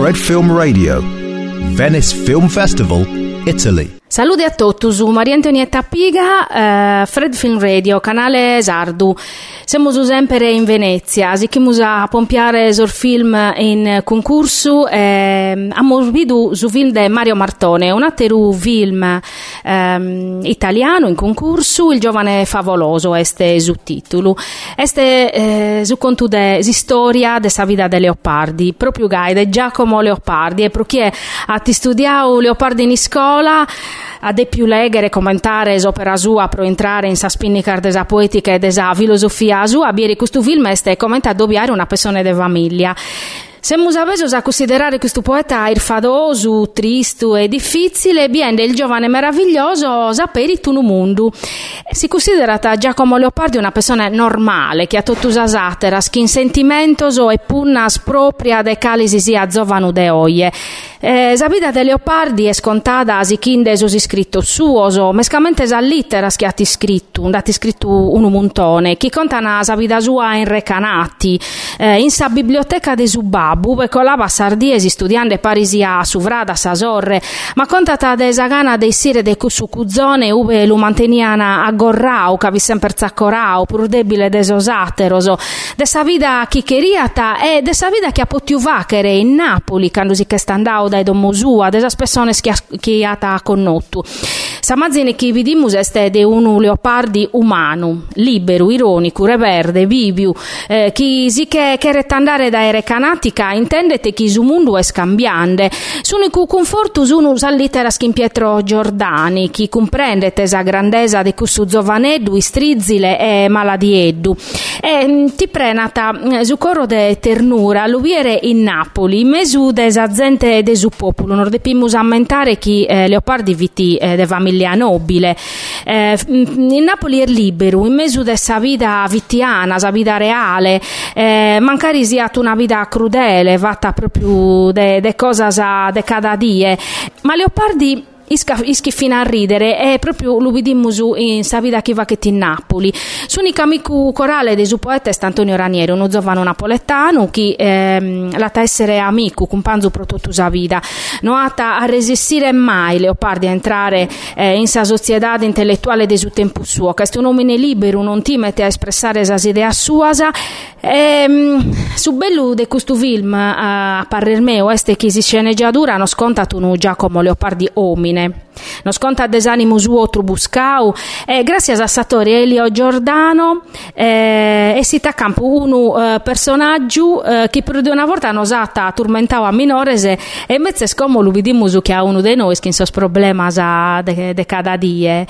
Fred Film Radio, Venice Film Festival, Italy. Salute a tutti, su Maria Antonietta Piga, eh, Fred Film Radio, canale Sardu. Siamo sempre in Venezia, siamo a pompiare il film in concorso, eh, abbiamo visto il film di Mario Martone, un altro film eh, italiano in concorso, Il giovane favoloso, este il titolo. Este eh, su conto de storia della vita di Leopardi, proprio guide Giacomo Leopardi, e perché ha studiato Leopardi in scuola, a de più legere e commentare l'opera sua per entrare in sa spinnicar desa poetica e desa filosofia sua, bieri questo film è commentato doppiare una persona de famiglia. Siamo avesi a considerare questo poeta irfadoso, tristo e difficile, biende il giovane meraviglioso sapere tu no mondo. Si considera Giacomo Leopardi una persona normale, che ha tottusa satera, skin sentimentoso e punnas propria de calisi sia zovanu de oie. Eh, la vita de Leopardi è scontata a sichinde so scritto suo, mescamente sa littera schiatti scritto, dati scritto un montone, chi contana sa vita sua in recanati, eh, in sa biblioteca de Subabu, e colava sardiesi studiando parisia suvrada sa sorre, ma contata de sagana dei sire de cusucuzone, ube lu manteniana agorrau, cavi sempre zaccorau, pur debile de sosateroso, de sa vita chicheriata e de sa vita che ha potiu vachere in Napoli, quando si che standau dai domosua, desa persone che ha connotto. Samazzine che vedimus è di un leopardi umano, libero, ironico, reverde, viviu, eh, chi si che, che rettandare da ere canatica intendete che su mondo è scambiande. Sono cu conforto uno sallitera skin Pietro Giordani, chi comprende tesa grandezza di questo giovaneddu, istrizzile e maladieddu. E mm, ti prenata mm, su corro de ternura, l'uviere in Napoli, mesu desa gente de su popolo, non depimus ammentare chi eh, leopardi viti eh, de famiglia nobile. Eh, in Napoli è libero, in mezzo dessa vita vittiana, sa vita reale, eh, mancari sia una vita crudele, fatta proprio de, de cose de cada die. Ma leopardi ischi fino a ridere è proprio lo vediamo in sa va che in Napoli. L'unico amico corale suo poeta è Antonio Ranieri uno giovane napoletano che ehm, la essere amico companzo per tutta la vita non ha a resistere mai Leopardi a entrare eh, in sa società intellettuale del suo tempo suo. Che è un uomo libero non timete a espressare le idee sue ehm, su bello di questo film a parer mio è che si sceneggiatura non sconta tu Giacomo Leopardi omine തന്നെ Non sconta desanimo suo trubuscau. E grazie a Satori Elio Giordano eh, e si campo un eh, personaggio eh, che per una volta non usata tormentava a minorese e invece scomo lo vediamo che ha uno di noi che ha problemi de, cada die.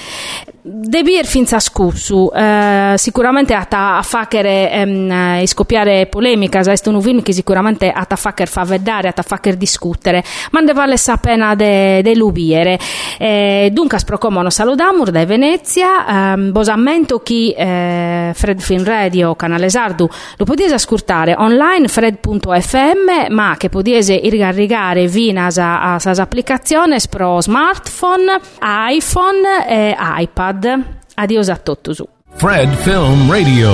Debir finza scussu, eh, sicuramente a, a facere ehm, eh, scoppiare polemica, è un film che sicuramente a facer fa vedere, a facer discutere, ma ne vale la pena de, de lubiere. Eh, dunque, sprocomono saludamur da Venezia, ehm, bosammento chi eh, Fred Film Radio, canale Sardu, lo potete ascoltare online fred.fm, ma che potete irrigare vinas a, a, a applicazioni pro smartphone, iPhone e iPad. Adios a tutti. Fred Film Radio.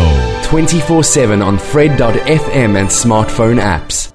24 7 on Fred.fm and smartphone apps.